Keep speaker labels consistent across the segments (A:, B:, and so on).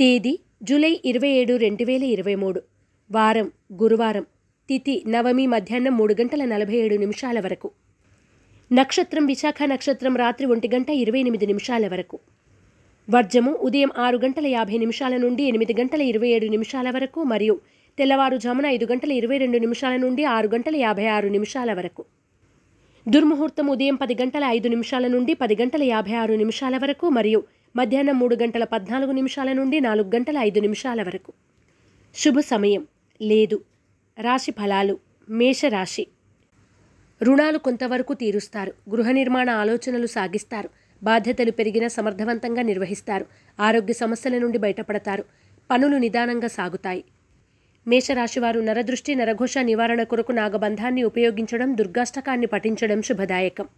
A: తేదీ జూలై ఇరవై ఏడు రెండు వేల ఇరవై మూడు. వారం గురువారం తిథి నవమి మధ్యాహ్నం మూడు గంటల నలభై ఏడు నిమిషాల వరకు. నక్షత్రం విశాఖ నక్షత్రం రాత్రి ఒంటి గంట ఇరవై ఎనిమిది నిమిషాల వరకు. వర్జము ఉదయం ఆరు గంటల యాభై నిమిషాల నుండి ఎనిమిది గంటల ఇరవై ఏడు నిమిషాల వరకు మరియు తెల్లవారుజామున ఐదు గంటల ఇరవై రెండు నిమిషాల నుండి ఆరు గంటల యాభై ఆరు నిమిషాల వరకు. దుర్ముహూర్తం ఉదయం పది గంటల ఐదు నిమిషాల నుండి పది గంటల యాభై ఆరు నిమిషాల వరకు మరియు మధ్యాహ్నం మూడు గంటల పద్నాలుగు నిమిషాల నుండి నాలుగు గంటల ఐదు నిమిషాల వరకు. శుభ సమయం. లేదు. రాశి ఫలాలు. మేషరాశి రుణాలు కొంతవరకు తీరుస్తారు. గృహ నిర్మాణ ఆలోచనలు సాగిస్తారు. బాధ్యతలు పెరిగిన సమర్థవంతంగా నిర్వహిస్తారు. ఆరోగ్య సమస్యల నుండి బయటపడతారు. పనులు నిదానంగా సాగుతాయి. మేషరాశివారు నరదృష్టి నరఘోష నివారణ కొరకు నాగబంధాన్ని ఉపయోగించడం దుర్గాష్టకాన్ని పఠించడం శుభదాయకం.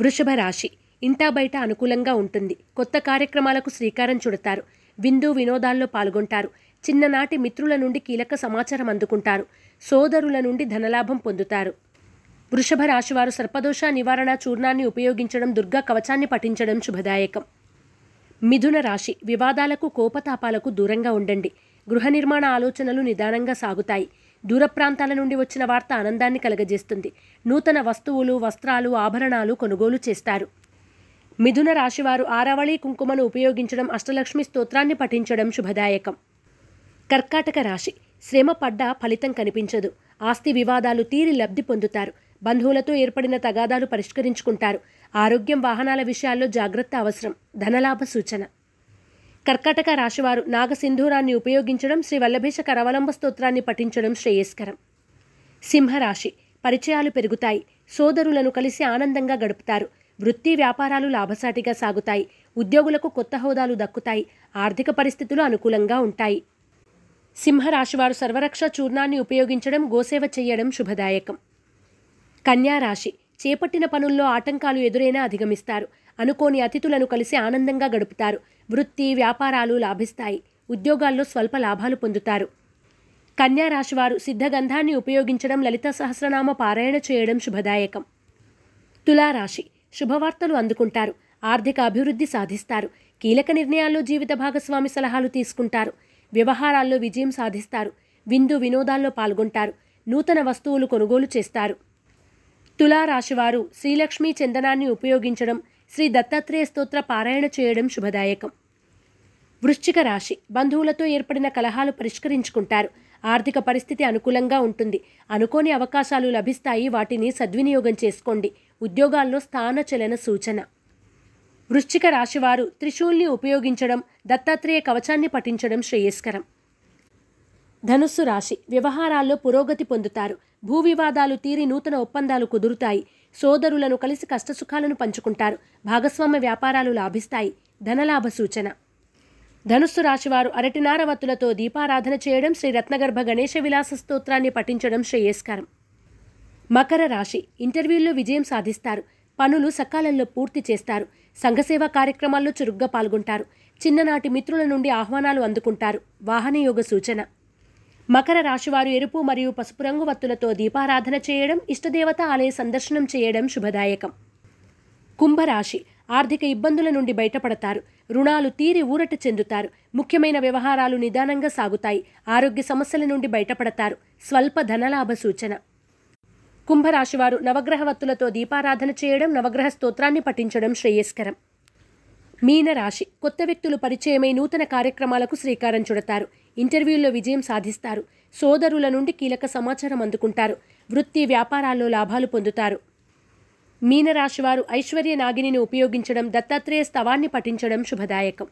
A: వృషభ రాశి. ఇంటా బయట అనుకూలంగా ఉంటుంది. కొత్త కార్యక్రమాలకు శ్రీకారం చుడతారు. విందు వినోదాల్లో పాల్గొంటారు. చిన్ననాటి మిత్రుల నుండి కీలక సమాచారం అందుకుంటారు. సోదరుల నుండి ధనలాభం పొందుతారు. వృషభ రాశివారు సర్పదోష నివారణ చూర్ణాన్ని ఉపయోగించడం దుర్గా కవచాన్ని పఠించడం శుభదాయకం. మిథున రాశి వివాదాలకు కోపతాపాలకు దూరంగా ఉండండి. గృహ నిర్మాణ ఆలోచనలు నిదానంగా సాగుతాయి. దూర ప్రాంతాల నుండి వచ్చిన వార్త ఆనందాన్ని కలగజేస్తుంది. నూతన వస్తువులు వస్త్రాలు ఆభరణాలు కొనుగోలు చేస్తారు. మిథున రాశివారు ఆరావళి కుంకుమను ఉపయోగించడం అష్టలక్ష్మి స్తోత్రాన్ని పఠించడం శుభదాయకం. కర్కాటక రాశి. శ్రమ పడ్డా ఫలితం కనిపించదు. ఆస్తి వివాదాలు తీరి లబ్ధి పొందుతారు. బంధువులతో ఏర్పడిన తగాదాలు పరిష్కరించుకుంటారు. ఆరోగ్యం వాహనాల విషయాల్లో జాగ్రత్త అవసరం. ధనలాభ సూచన. కర్కాటక రాశివారు నాగసింధూరాన్ని ఉపయోగించడం శ్రీ వల్లభేష కరవలంబ స్తోత్రాన్ని పఠించడం శ్రేయస్కరం. సింహరాశి. పరిచయాలు పెరుగుతాయి. సోదరులను కలిసి ఆనందంగా గడుపుతారు. వృత్తి వ్యాపారాలు లాభసాటిగా సాగుతాయి. ఉద్యోగులకు కొత్త హోదాలు దక్కుతాయి. ఆర్థిక పరిస్థితులు అనుకూలంగా ఉంటాయి. సింహరాశివారు సర్వరక్ష చూర్ణాన్ని ఉపయోగించడం గోసేవ చేయడం శుభదాయకం. కన్యారాశి చేపట్టిన పనుల్లో ఆటంకాలు ఎదురైనా అధిగమిస్తారు. అనుకోని అతిథులను కలిసి ఆనందంగా గడుపుతారు. వృత్తి వ్యాపారాలు లాభిస్తాయి. ఉద్యోగాల్లో స్వల్ప లాభాలు పొందుతారు. కన్యారాశివారు సిద్ధగంధాన్ని ఉపయోగించడం లలిత సహస్రనామ పారాయణ చేయడం శుభదాయకం. తులారాశి. శుభవార్తలు అందుకుంటారు. ఆర్థిక అభివృద్ధి సాధిస్తారు. కీలక నిర్ణయాల్లో జీవిత భాగస్వామి సలహాలు తీసుకుంటారు. వ్యవహారాల్లో విజయం సాధిస్తారు. విందు వినోదాల్లో పాల్గొంటారు. నూతన వస్తువులు కొనుగోలు చేస్తారు. తులారాశివారు శ్రీలక్ష్మీ చందనాన్ని ఉపయోగించడం శ్రీ దత్తాత్రేయ స్తోత్ర పారాయణ చేయడం శుభదాయకం. వృశ్చిక రాశి బంధువులతో ఏర్పడిన కలహాలు పరిష్కరించుకుంటారు. ఆర్థిక పరిస్థితి అనుకూలంగా ఉంటుంది. అనుకోని అవకాశాలు లభిస్తాయి. వాటిని సద్వినియోగం చేసుకోండి. ఉద్యోగాల్లో స్థాన చలన సూచన. వృశ్చిక రాశివారు త్రిశూల్ని ఉపయోగించడం దత్తాత్రేయ కవచాన్ని పఠించడం శ్రేయస్కరం. ధనుస్సు రాశి వ్యవహారాల్లో పురోగతి పొందుతారు. భూ వివాదాలు తీరి నూతన ఒప్పందాలు కుదురుతాయి. సోదరులను కలిసి కష్టసుఖాలను పంచుకుంటారు. భాగస్వామ్య వ్యాపారాలు లాభిస్తాయి. ధనలాభ సూచన. ధనుస్సు రాశివారు అరటినార వత్తులతో దీపారాధన చేయడం శ్రీ రత్నగర్భ గణేశ విలాస స్తోత్రాన్ని పఠించడం శ్రేయస్కరం. మకర రాశి ఇంటర్వ్యూల్లో విజయం సాధిస్తారు. పనులు సకాలంలో పూర్తి చేస్తారు. సంఘసేవ కార్యక్రమాల్లో చురుగ్గా పాల్గొంటారు. చిన్ననాటి మిత్రుల నుండి ఆహ్వానాలు అందుకుంటారు. వాహనయోగ సూచన. మకర రాశివారు ఎరుపు మరియు పసుపు రంగు వత్తులతో దీపారాధన చేయడం ఇష్టదేవత ఆలయ సందర్శనం చేయడం శుభదాయకం. కుంభరాశి ఆర్థిక ఇబ్బందుల నుండి బయటపడతారు. రుణాలు తీరి ఊరట చెందుతారు. ముఖ్యమైన వ్యవహారాలు నిదానంగా సాగుతాయి. ఆరోగ్య సమస్యల నుండి బయటపడతారు. స్వల్ప ధనలాభ సూచన. కుంభరాశివారు నవగ్రహ వత్తులతో దీపారాధన చేయడం నవగ్రహ స్తోత్రాన్ని పఠించడం శ్రేయస్కరం. మీనరాశి కొత్త వ్యక్తులు పరిచయమై నూతన కార్యక్రమాలకు శ్రీకారం చుడతారు. ఇంటర్వ్యూల్లో విజయం సాధిస్తారు. సోదరుల నుండి కీలక సమాచారం అందుకుంటారు. వృత్తి వ్యాపారాల్లో లాభాలు పొందుతారు. మీనరాశివారు ఐశ్వర్య నాగిని ఉపయోగించడం దత్తాత్రేయ స్తవాన్ని పఠించడం శుభదాయకం.